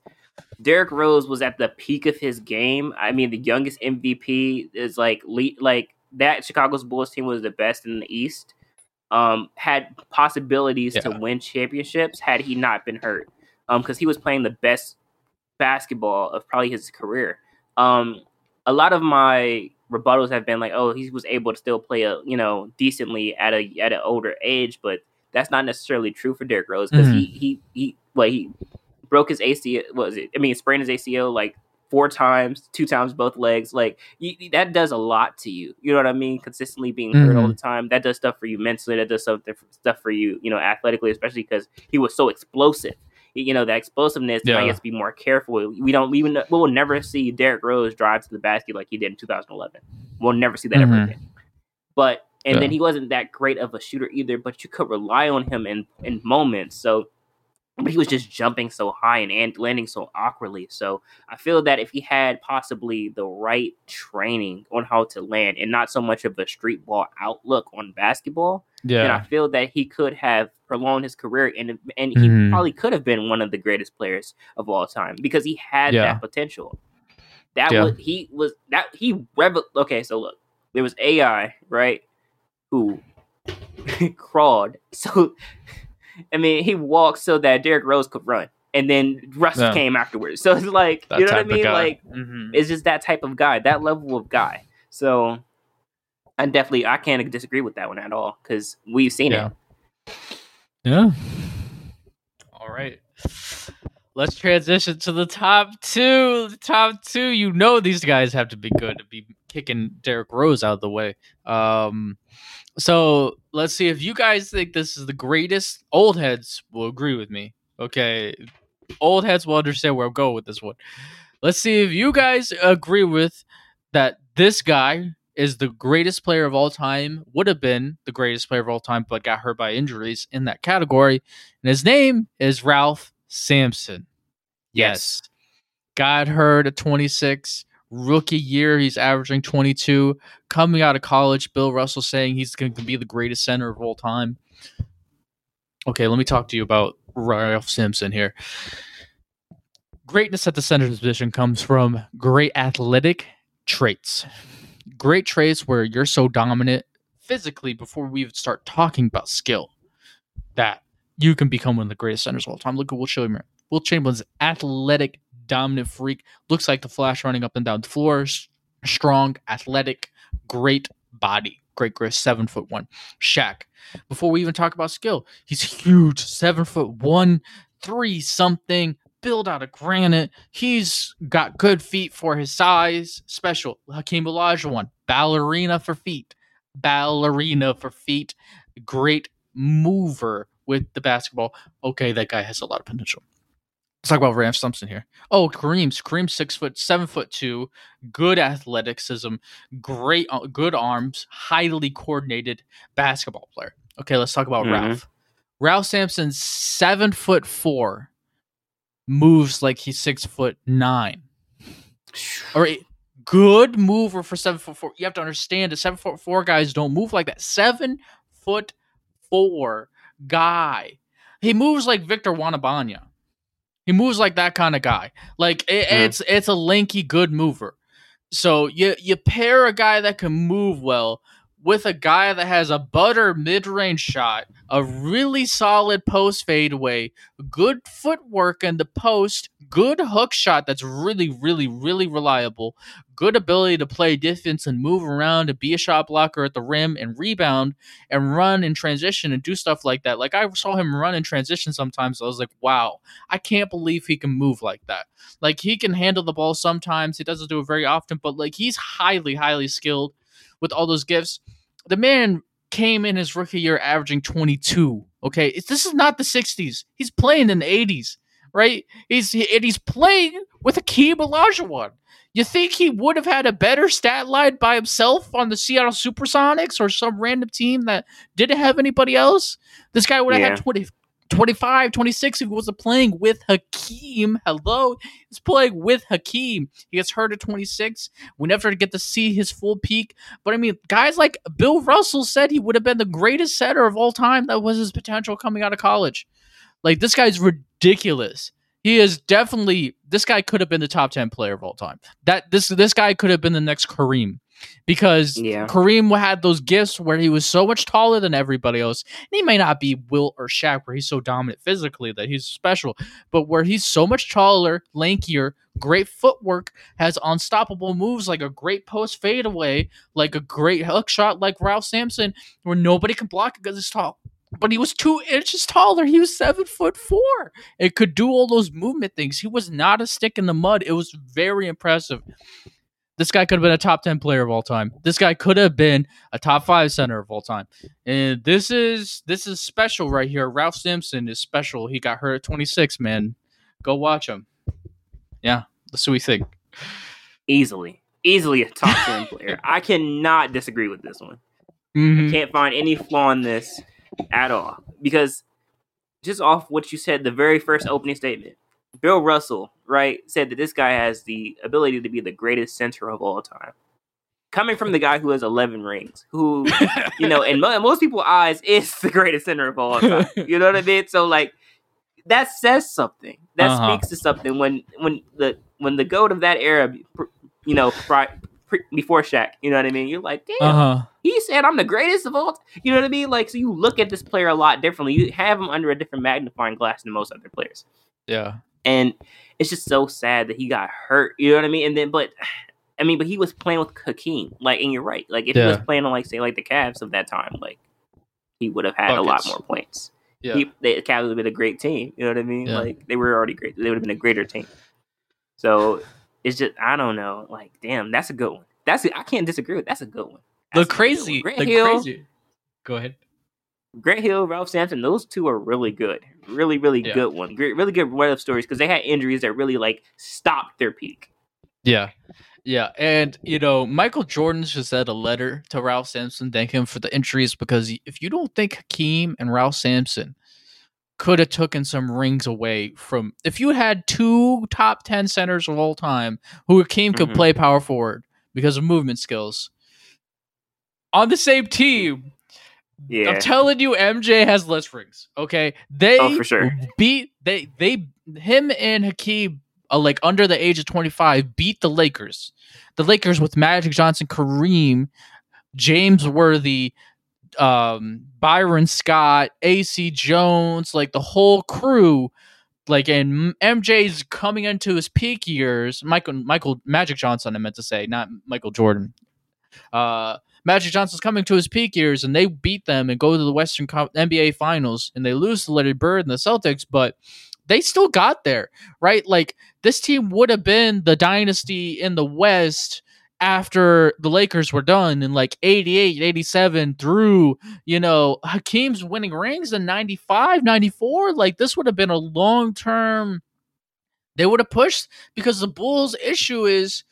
Derrick Rose was at the peak of his game. I mean, the youngest MVP is like like that Chicago's Bulls team was the best in the East. Um, had possibilities to win championships had he not been hurt. Um, because he was playing the best basketball of probably his career. Um, a lot of my rebuttals have been like, oh, he was able to still play a you know decently at a at an older age, but that's not necessarily true for Derrick Rose because he he he well he broke his ACL. What was it? I mean, sprained his ACL like four times, two times both legs. Like you, that does a lot to you. You know what I mean? Consistently being hurt all the time. That does stuff for you mentally. That does stuff stuff for you. You know, athletically, especially because he was so explosive. You know, that explosiveness. Yeah. Has to be more careful. We don't even. We will never see Derrick Rose drive to the basket like he did in 2011. We'll never see that ever Mhm. again. But and Yeah. then he wasn't that great of a shooter either. But you could rely on him in in moments. So but he was just jumping so high and, and landing so awkwardly. So I feel that if he had possibly the right training on how to land and not so much of a street ball outlook on basketball, yeah. then I feel that he could have prolonged his career and and he Mhm. probably could have been one of the greatest players of all time because he had Yeah. that potential. That Yeah. was he was that he revel okay, so look, there was AI, right? Who [laughs] crawled. So I mean, he walked so that Derrick Rose could run. And then Russ Yeah. came afterwards. [laughs] So it's like, That you know what I mean? guy. Like Mhm. it's just that type of guy, that level of guy. So I definitely I can't disagree with that one at all because we've seen Yeah. it. Yeah. All right. Let's transition to the top two. The top two, you know, these guys have to be good to be kicking Derrick Rose out of the way. Um, so let's see if you guys think this is the greatest. Old heads will agree with me. Okay, old heads will understand where I'm going with this one. Let's see if you guys agree with that. This guy is the greatest player of all time. Would have been the greatest player of all time, but got hurt by injuries in that category. And his name is Ralph Sampson. Yes. Got hurt at 26. Rookie year, he's averaging 22. Coming out of college, Bill Russell saying he's going to be the greatest center of all time. Okay, let me talk to you about Ralph Sampson here. Greatness at the center position comes from great athletic traits. Great traits where you're so dominant physically before we even start talking about skill that you can become one of the greatest centers of all time. Look at Wilt Chamberlain. Wilt Chamberlain's athletic, dominant freak. Looks like the Flash running up and down the floors. Strong, athletic, great body. Great, great, seven foot one. Shaq. Before we even talk about skill, he's huge, seven foot one, three something, built out of granite. He's got good feet for his size. Special. Hakeem Olajuwon, ballerina for feet. Ballerina for feet. Great mover with the basketball. Okay, that guy has a lot of potential. Let's talk about Ralph Sampson here. Oh, Kareem's Kareem six foot, seven foot two, good athleticism, great, uh, good arms, highly coordinated basketball player. Okay, let's talk about Mhm. Ralph. Ralph Sampson's seven foot four, moves like he's six foot nine. All right, good mover for seven foot four. You have to understand that seven foot four guys don't move like that. Seven foot four guy, he moves like Victor Wembanyama. He moves like that kind of guy. Like it, it's it's a lanky good mover. So you you pair a guy that can move well with a guy that has a butter mid range shot, a really solid post fadeaway, good footwork in the post, good hook shot that's really, really, really reliable, good ability to play defense and move around and be a shot blocker at the rim and rebound and run in transition and do stuff like that. Like I saw him run in transition sometimes. I was like, wow, I can't believe he can move like that. Like he can handle the ball sometimes. He doesn't do it very often, but like he's highly, highly skilled with all those gifts the man came in his rookie year averaging 22. Okay, it's, this is not the 60s. He's playing in the 80s, right? He's he, and he's playing with Hakeem Olajuwon. You think he would have had a better stat line by himself on the Seattle Supersonics or some random team that didn't have anybody else? This guy would have Yeah. had 20, 25, 26 if he wasn't playing with Hakeem. Hello? He's playing with Hakeem. He gets hurt at 26. We never get to see his full peak. But I mean, guys like Bill Russell said he would have been the greatest setter of all time. That was his potential coming out of college. Like, this guy's ridiculous. He is definitely this guy could have been the top 10 player of all time. That this this guy could have been the next Kareem. Because Yeah. Kareem had those gifts where he was so much taller than everybody else. And he may not be Wilt or Shaq, where he's so dominant physically that he's special, but where he's so much taller, lankier, great footwork, has unstoppable moves like a great post fadeaway, like a great hook shot, like Ralph Sampson, where nobody can block it because he's tall. But he was two inches taller. He was seven foot four. It could do all those movement things. He was not a stick in the mud. It was very impressive. This guy could have been a top 10 player of all time. This guy could have been a top 5 center of all time. And this is this is special right here. Ralph Sampson is special. He got hurt at 26, man. Go watch him. Yeah, that's what we think. Easily, easily a top ten [laughs] player. I cannot disagree with this one. Mhm. Can't find any flaw in this at all because just off what you said, the very first opening statement, Bill Russell, right, said that this guy has the ability to be the greatest center of all time. Coming from the guy who has 11 rings, who, [laughs] you know, in mo- most people's eyes is the greatest center of all time. [laughs] You know what I mean? So, like, that says something. That Uh-huh. speaks to something when when the when the goat of that era, you know, pri- pre- before Shaq, you know what I mean? You're like, damn, Uh-huh. he said I'm the greatest of all. T-. You know what I mean? Like, so you look at this player a lot differently. You have him under a different magnifying glass than most other players, Yeah. And it's just so sad that he got hurt. You know what I mean? And then, but I mean, but he was playing with Hakeem. Like, and you're right. Like, if he was playing on, like, say, like the Cavs of that time, like, he would have had a lot more points. Yeah. He, the Cavs would have been a great team. You know what I mean? Yeah. Like, they were already great. They would have been a greater team. So it's just, I don't know. Like, damn, that's a good one. That's I can't disagree with. That's a good one. the That's a good one. crazy, Grant the Hill, crazy. Go ahead. Grant Hill, Ralph Sampson, those two are really good. Really, really Yeah. good one. Great, really good what up stories because they had injuries that really like stopped their peak. Yeah. Yeah. And, you know, Michael Jordan just said a letter to Ralph Sampson thanking him for the injuries because if you don't think Hakeem and Ralph Sampson could have taken some rings away from if you had two top 10 centers of all time who Hakeem could Mhm. play power forward because of movement skills on the same team, Yeah. I'm telling you, MJ has less rings. Okay, they Oh, for sure. beat they they him and Hakeem uh, like under the age of 25 beat the Lakers. The Lakers with Magic Johnson, Kareem, James Worthy, um, Byron Scott, AC Jones, like the whole crew. Like and MJ's coming into his peak years. Michael Michael Magic Johnson, I meant to say, not Michael Jordan. Uh, Magic Johnson's coming to his peak years, and they beat them and go to the Western Co- NBA Finals, and they lose to Larry Bird and the Celtics, but they still got there, right? Like this team would have been the dynasty in the West after the Lakers were done in like 88, 87 through, you know, Hakeem's winning rings in 95, 94. Like this would have been a long term. They would have pushed because the Bulls' issue is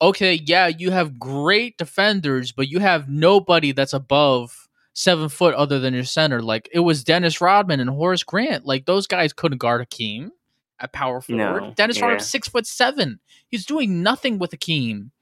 okay, yeah, you have great defenders, but you have nobody that's above seven foot other than your center. Like it was Dennis Rodman and Horace Grant. Like those guys couldn't guard Hakeem at power forward. No, Dennis yeah. Rodman's six foot seven. He's doing nothing with Hakeem.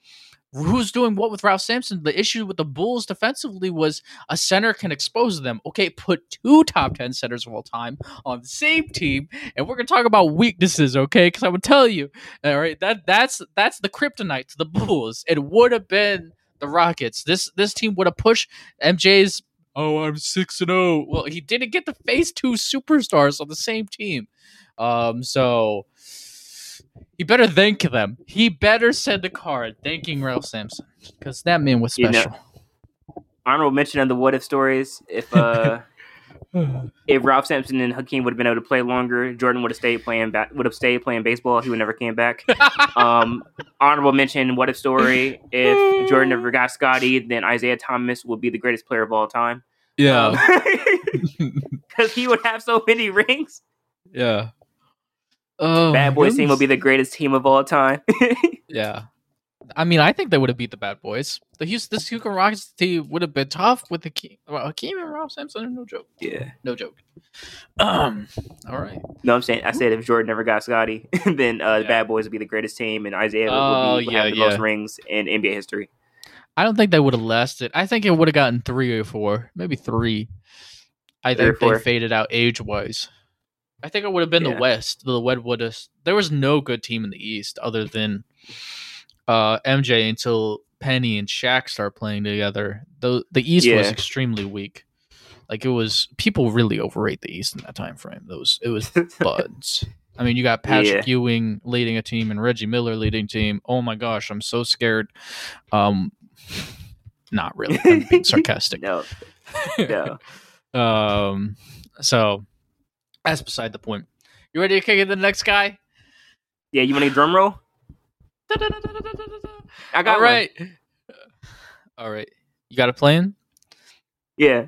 Who's doing what with Ralph Sampson? The issue with the Bulls defensively was a center can expose them. Okay, put two top 10 centers of all time on the same team, and we're gonna talk about weaknesses, okay? Because I would tell you, all right, that that's that's the kryptonite to the Bulls. It would have been the Rockets. This this team would have pushed MJ's. Oh, I'm six and zero. Well, he didn't get to face two superstars on the same team. Um, so he better thank them. He better send a card thanking Ralph Sampson because that man was You know- special. Honorable mention of the what if stories. If uh, [laughs] if Ralph Sampson and Hakeem would have been able to play longer, Jordan would have stayed playing. Ba- would have stayed playing baseball. He would never came back. [laughs] um, honorable mention. What if story? If Jordan never got Scottie, then Isiah Thomas would be the greatest player of all time. yeah, [laughs] because he would have so many rings. yeah. Oh, Bad Boys team will be the greatest team of all time. [laughs] Yeah. I mean, I think they would have beat the Bad Boys. The Houston, this Houston Rockets team would have been tough with the Hakeem, well, Hakeem and Ralph Sampson. No joke. yeah. No joke. Um. All right. No, I'm saying I said if Jordan never got Scottie, [laughs] then uh, the Bad Boys would be the greatest team, and Isiah would, Oh, be, would yeah, have the yeah. most rings in NBA history. I don't think they would have lasted. I think it would have gotten three or four, maybe three. I Three think they faded out age wise. I think it would have been Yeah. the West. The Wed would have. There was no good team in the East other than uh, MJ until Penny and Shaq start playing together. The the East was extremely weak. Like it was people really overrate the East in that time frame. Those it was [laughs] buds. I mean, you got Patrick Ewing leading a team and Reggie Miller leading a team. Oh my gosh, I'm so scared. Um, not really. I'm being [laughs] sarcastic. no, [laughs] no. Um, so that's beside the point. You ready to kick it to the next guy? Yeah, you want a drum roll? I got All one. right. Uh, all right. You got a plan? Yeah,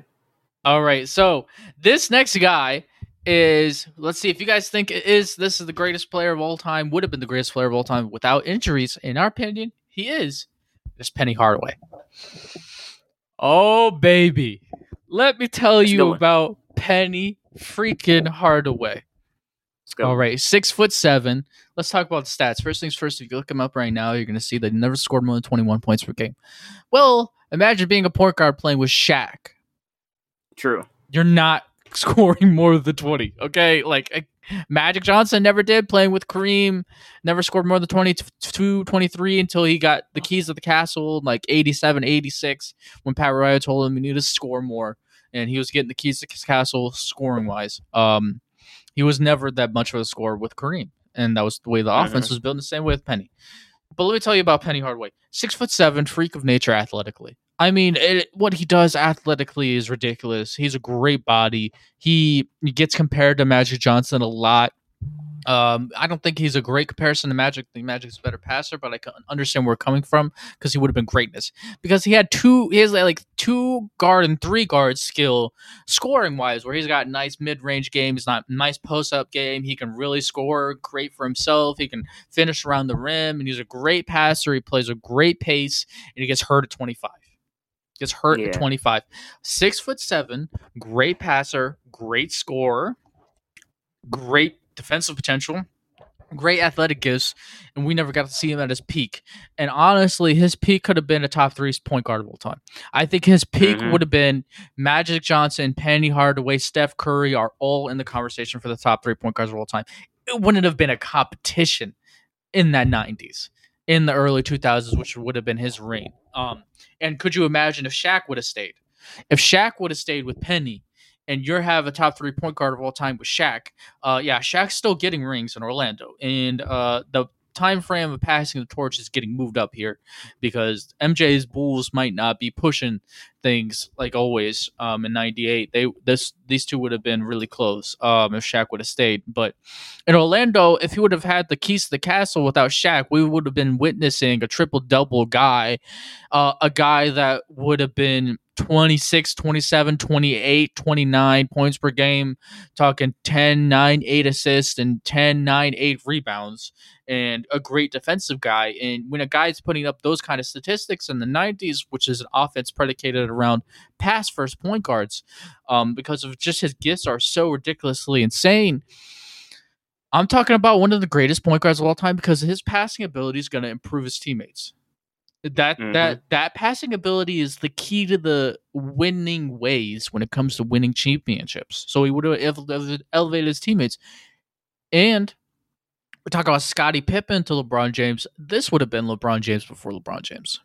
All right. So this next guy is let's see if you guys think it is this is the greatest player of all time, would have been the greatest player of all time without injuries. In our opinion, he is. It's Penny Hardaway. Oh baby. Let me tell Let's you about Penny freaking Hardaway. let's go. All right, six foot seven. Let's talk about the stats. First things first, if you look him up right now, you're going to see that he never scored more than 21 points per game. Well, imagine being a point guard playing with Shaq. True. You're not [laughs] scoring more than 20, okay? Like, Magic Johnson never did playing with Kareem, never scored more than 22, 23 until he got the keys of the castle, like 87, 86, when Pat Riley told him he needed to score more. And he was getting the keys to his castle scoring wise. Um, he was never that much of a scorer with Kareem, and that was the way the offense was built. The same way with Penny. But let me tell you about Penny Hardaway. Six foot seven, freak of nature athletically. I mean, it, what he does athletically is ridiculous. He's a great body. He gets compared to Magic Johnson a lot. Um, I don't think he's a great comparison to Magic. The think Magic's a better passer, but I can understand where we're coming from because he would have been greatness. Because he had two, he has like two guard and three guard skill scoring wise, where he's got nice mid range game. He's not nice post up game. He can really score great for himself. He can finish around the rim, and he's a great passer. He plays a great pace, and he gets hurt at 25. Gets hurt Yeah. at 25. Six foot seven, great passer, great scorer, great defensive potential, great athletic gifts, and we never got to see him at his peak. And honestly, his peak could have been a top three point guard of all time. I think his peak Mhm. would have been Magic Johnson, Penny Hardaway, Steph Curry are all in the conversation for the top three point guards of all time. It wouldn't have been a competition in that 90s, in the early 2000s, which would have been his reign. Um, and could you imagine if Shaq would have stayed? If Shaq would have stayed with Penny, and you have a top three point guard of all time with Shaq, uh, yeah, Shaq's still getting rings in Orlando, and uh, the time frame of passing the torch is getting moved up here because MJ's Bulls might not be pushing things like always. Um, in '98, they this these two would have been really close. Um, if Shaq would have stayed, but in Orlando, if he would have had the keys to the castle without Shaq, we would have been witnessing a triple double guy, uh, a guy that would have been 26, 27, 28, 29 points per game, talking 10, 9, 8 assists and 10, 9, 8 rebounds, and a great defensive guy. And when a guy's putting up those kind of statistics in the 90s, which is an offense predicated around pass first point guards, um, because of just his gifts are so ridiculously insane. I'm talking about one of the greatest point guards of all time because his passing ability is going to improve his teammates. That Mhm. that that passing ability is the key to the winning ways when it comes to winning championships. So he would have elevated his teammates. And we talk about Scottie Pippen to LeBron James. This would have been LeBron James before LeBron James.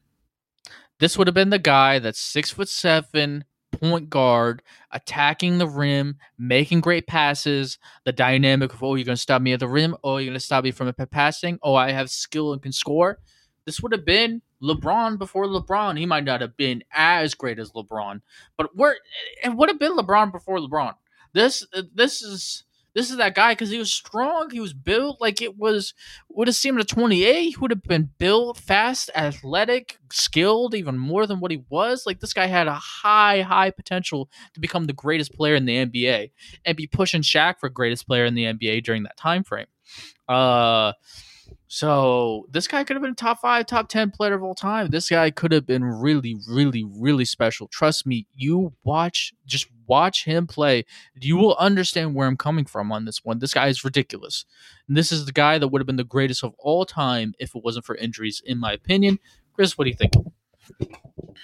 this would have been the guy that's six foot seven, point guard, attacking the rim, making great passes. The dynamic of oh, you're gonna stop me at the rim. Oh, you're gonna stop me from passing. Oh, I have skill and can score. This would have been LeBron before LeBron. He might not have been as great as LeBron, but where it would have been LeBron before LeBron. This this is this is that guy because he was strong. He was built like it was. Would have seemed at 28. He would have been built, fast, athletic, skilled, even more than what he was. Like this guy had a high, high potential to become the greatest player in the NBA and be pushing Shaq for greatest player in the NBA during that time frame. Uh, so this guy could have been top five, top ten player of all time. This guy could have been really, really, really special. Trust me, you watch, just watch him play. You will understand where I'm coming from on this one. This guy is ridiculous. And this is the guy that would have been the greatest of all time if it wasn't for injuries, in my opinion. Chris, what do you think?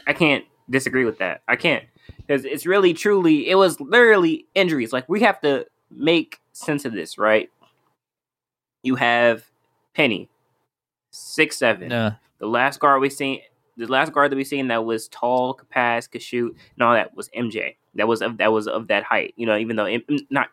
I can't disagree with that. I can't because it's really, truly, it was literally injuries. Like we have to make sense of this, right? You have Penny, six seven. The last guard we seen, the last guard that we seen that was tall, could pass, could shoot, and all that was MJ. That was of that was of that height. You know, even though not,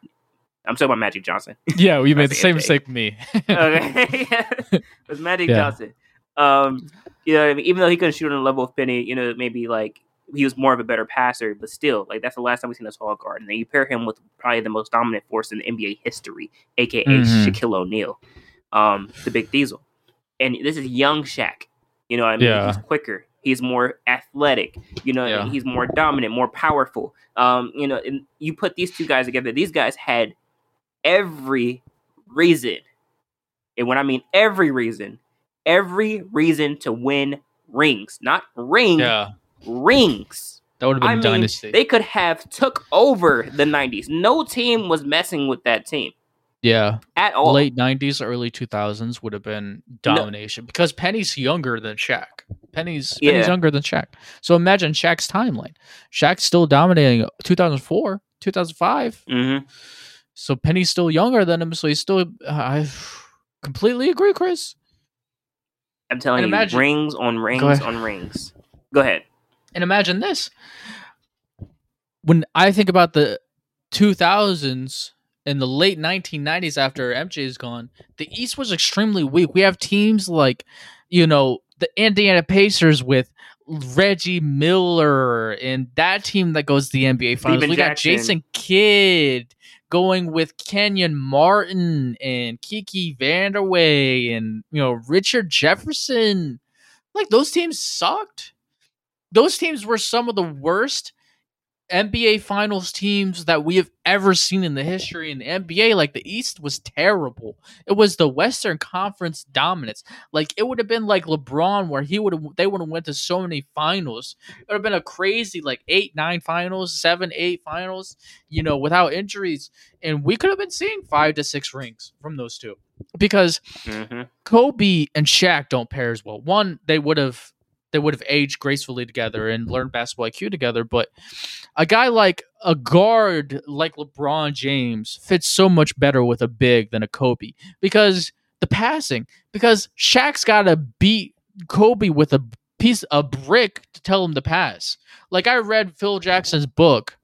I'm talking about Magic Johnson. [laughs] Yeah, we made the same MJ. mistake with me. [laughs] okay, [laughs] it was Magic yeah. Johnson. Um, you know, I mean? even though he couldn't shoot on the level of Penny, you know, maybe like he was more of a better passer, but still, like that's the last time we've seen a tall guard. And then you pair him with probably the most dominant force in NBA history, aka mm-hmm. Shaquille O'Neal um, the Big Diesel. And this is young Shaq. You know what I mean? Yeah. He's quicker. He's more athletic. You know, yeah. he's more dominant, more powerful. Um, you know, and you put these two guys together. These guys had every reason, and when I mean every reason, every reason to win rings, not ring, yeah. rings. That would have been I mean, dynasty. They could have took over the '90s. No team was messing with that team. Yeah. At all. Late 90s, early 2000s would have been domination no. because Penny's younger than Shaq. Penny's, yeah. Penny's younger than Shaq. So imagine Shaq's timeline. Shaq's still dominating 2004, 2005. Mm-hmm. So Penny's still younger than him. So he's still. I completely agree, Chris. I'm telling and you, imagine, rings on rings on rings. Go ahead. And imagine this. When I think about the 2000s in the late 1990s after MJ is gone, the East was extremely weak. We have teams like, you know, the Indiana Pacers with Reggie Miller and that team that goes to the NBA Finals. Steven we got Jason Kidd going with Kenyon Martin and Kiki Vandeweghe and you know Richard Jefferson. Like those teams sucked. Those teams were some of the worst NBA Finals teams that we have ever seen in the history in the NBA. Like the East was terrible. It was the Western Conference dominance. Like it would have been like LeBron, where he would have they would have went to so many finals. It would have been a crazy like eight, nine finals, seven, eight finals. You know, without injuries, and we could have been seeing five to six rings from those two because mm-hmm. Kobe and Shaq don't pair as well. One, they would have they would have aged gracefully together and learned basketball IQ together. But a guy like a guard like LeBron James fits so much better with a big than a Kobe because the passing, because Shaq's got to beat Kobe with a piece, a brick to tell him to pass. Like I read Phil Jackson's book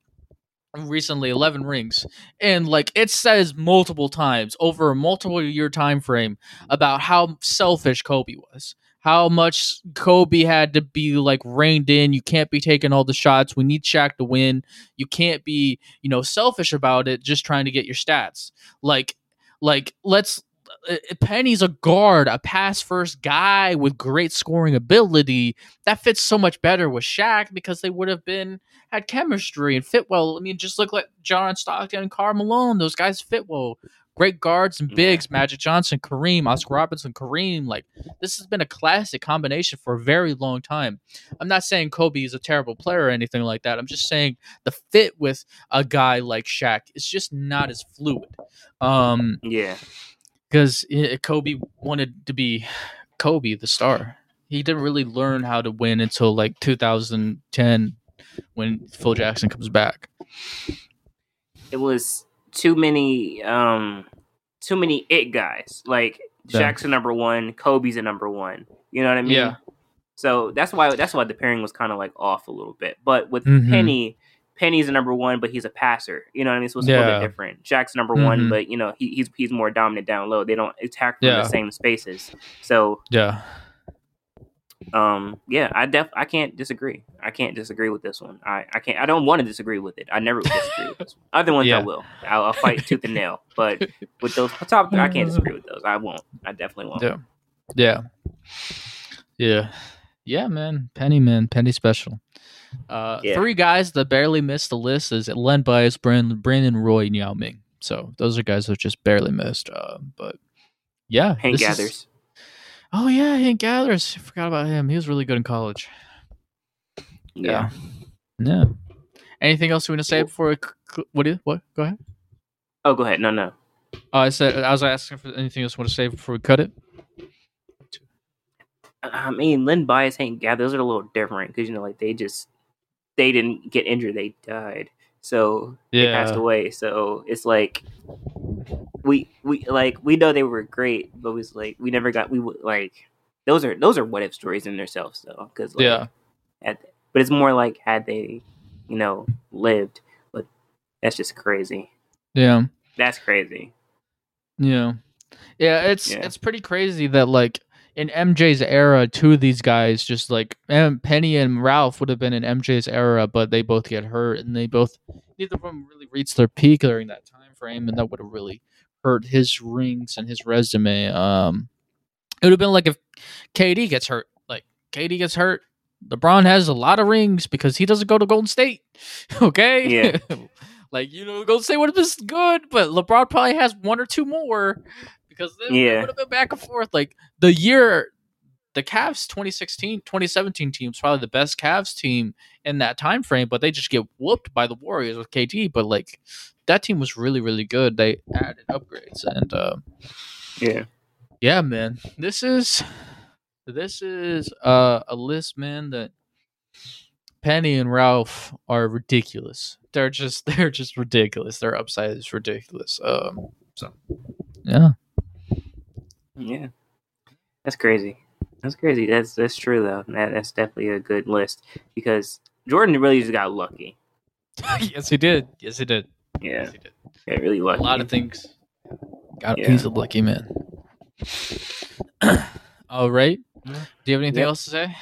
recently 11 rings and like it says multiple times over a multiple year time frame about how selfish kobe was how much Kobe had to be like reined in. You can't be taking all the shots. We need Shaq to win. You can't be, you know, selfish about it, just trying to get your stats. Like, like let's. Uh, Penny's a guard, a pass first guy with great scoring ability. That fits so much better with Shaq because they would have been had chemistry and fit well. I mean, just look like John Stockton and Karl Malone. Those guys fit well great guards and bigs, Magic Johnson, Kareem, Oscar Robertson, Kareem. Like this has been a classic combination for a very long time. I'm not saying Kobe is a terrible player or anything like that. I'm just saying the fit with a guy like Shaq is just not as fluid. Um, yeah, because Kobe wanted to be Kobe, the star. He didn't really learn how to win until like 2010 when Phil Jackson comes back. It was too many um too many it guys. Like yeah. Shaq's a number one, Kobe's a number one. You know what I mean? Yeah. So that's why that's why the pairing was kind of like off a little bit. But with Mhm. Penny, Penny's a number one, but he's a passer. You know what I mean? So it's a little Yeah. bit different. Shaq's number one, Mhm. but you know he, he's he's more dominant down low. They don't attack from Yeah. the same spaces. So Yeah. Um yeah, I def I can't disagree. I can't disagree with this one. I I can't. I don't want to disagree with it. I never would disagree with this one. Other ones Yeah. I will. I'll, I'll fight tooth and nail. But with those top, three, I can't disagree with those. I won't. I definitely won't. Yeah. Yeah. Yeah. Yeah, man. Penny, man. Penny special. Uh, Yeah. Three guys that barely missed the list is Len Bias, Brandon, Brandon Roy, and Yao Ming. So those are guys that just barely missed. Uh, but yeah. Hank this is- Gathers. Oh, yeah. Hank Gathers. Forgot about him. He was really good in college. Yeah. Yeah. Anything else you want to say before we, c- c- what, do you, what? Go ahead. Oh, go ahead. No, no. Oh, I said, I was asking for anything else you want to say before we cut it. I mean, Len Bias, Hank Gathers, those are a little different because you know, like they just they didn't get injured; they died. So they passed away. So it's like we we like we know they were great, but was like we never got we like those are those are what if stories in themselves though. Because like, Yeah. had, but it's more like had they you know lived, but that's just crazy. Yeah. That's crazy. Yeah. Yeah, it's Yeah. it's pretty crazy that like in MJ's era, two of these guys just like Penny and Ralph would have been in MJ's era, but they both get hurt and they both neither of them really reached their peak during that time frame, and that would have really hurt his rings and his resume. Um, it would have been like if KD gets hurt, like KD gets hurt. LeBron has a lot of rings because he doesn't go to Golden State. [laughs] Okay. Yeah. [laughs] like, you know, Golden State would have been good, but LeBron probably has one or two more because then it would have been back and forth. Like the year the Cavs 2016, 2017 team is probably the best Cavs team in that time frame, but they just get whooped by the Warriors with KD. But like that team was really, really good. They added upgrades and uh Yeah. yeah, man. This is this is uh, a list, man, that Penny and Ralph are ridiculous. They're just [laughs] they're just ridiculous. Their upside is ridiculous. Um so yeah. Yeah, that's crazy. That's crazy. That's that's true though. That, that's definitely a good list because Jordan really just got lucky. [laughs] yes he did. Yes he did. Yeah, Yes, he did. got really was. A lot of things. God, Yeah. he's a lucky man. [clears throat] All right. Do you have anything Yep. else to say?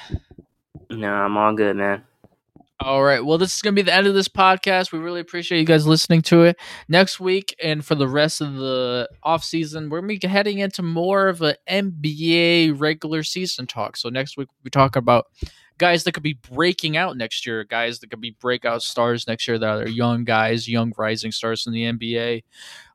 No, I'm all good, man. All right. Well, this is going to be the end of this podcast. We really appreciate you guys listening to it. Next week and for the rest of the off season, we're going to be heading into more of an NBA regular season talk. So next week we talk about guys that could be breaking out next year, guys that could be breakout stars next year that are young guys, young rising stars in the NBA.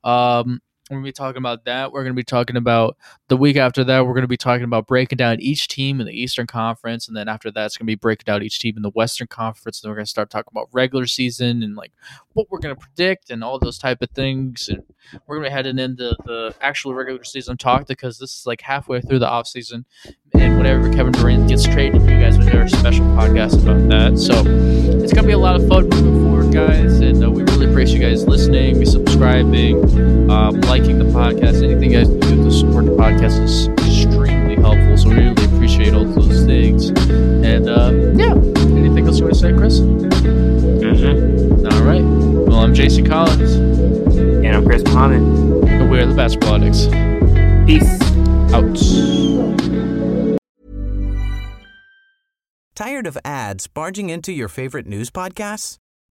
Um, we're going to be talking about that. We're going to be talking about the week after that. We're going to be talking about breaking down each team in the Eastern Conference, and then after that, it's going to be breaking down each team in the Western Conference. And we're going to start talking about regular season and like what we're going to predict and all those type of things. And we're going to be heading into the actual regular season talk because this is like halfway through the off season, and whenever Kevin Durant gets traded, you guys will hear a special podcast about that. So it's going to be a lot of fun moving forward, guys, and uh, we appreciate you guys listening, be subscribing, um, liking the podcast. Anything you guys can do to support the podcast is extremely helpful. So we really appreciate all those things. And uh, yeah, anything else you want to say, Chris? Mm-hmm. All right. Well, I'm Jason Collins, And I'm Chris Muhammad. and we're the Basketball Addicts. Peace. Out. Tired of ads barging into your favorite news podcasts?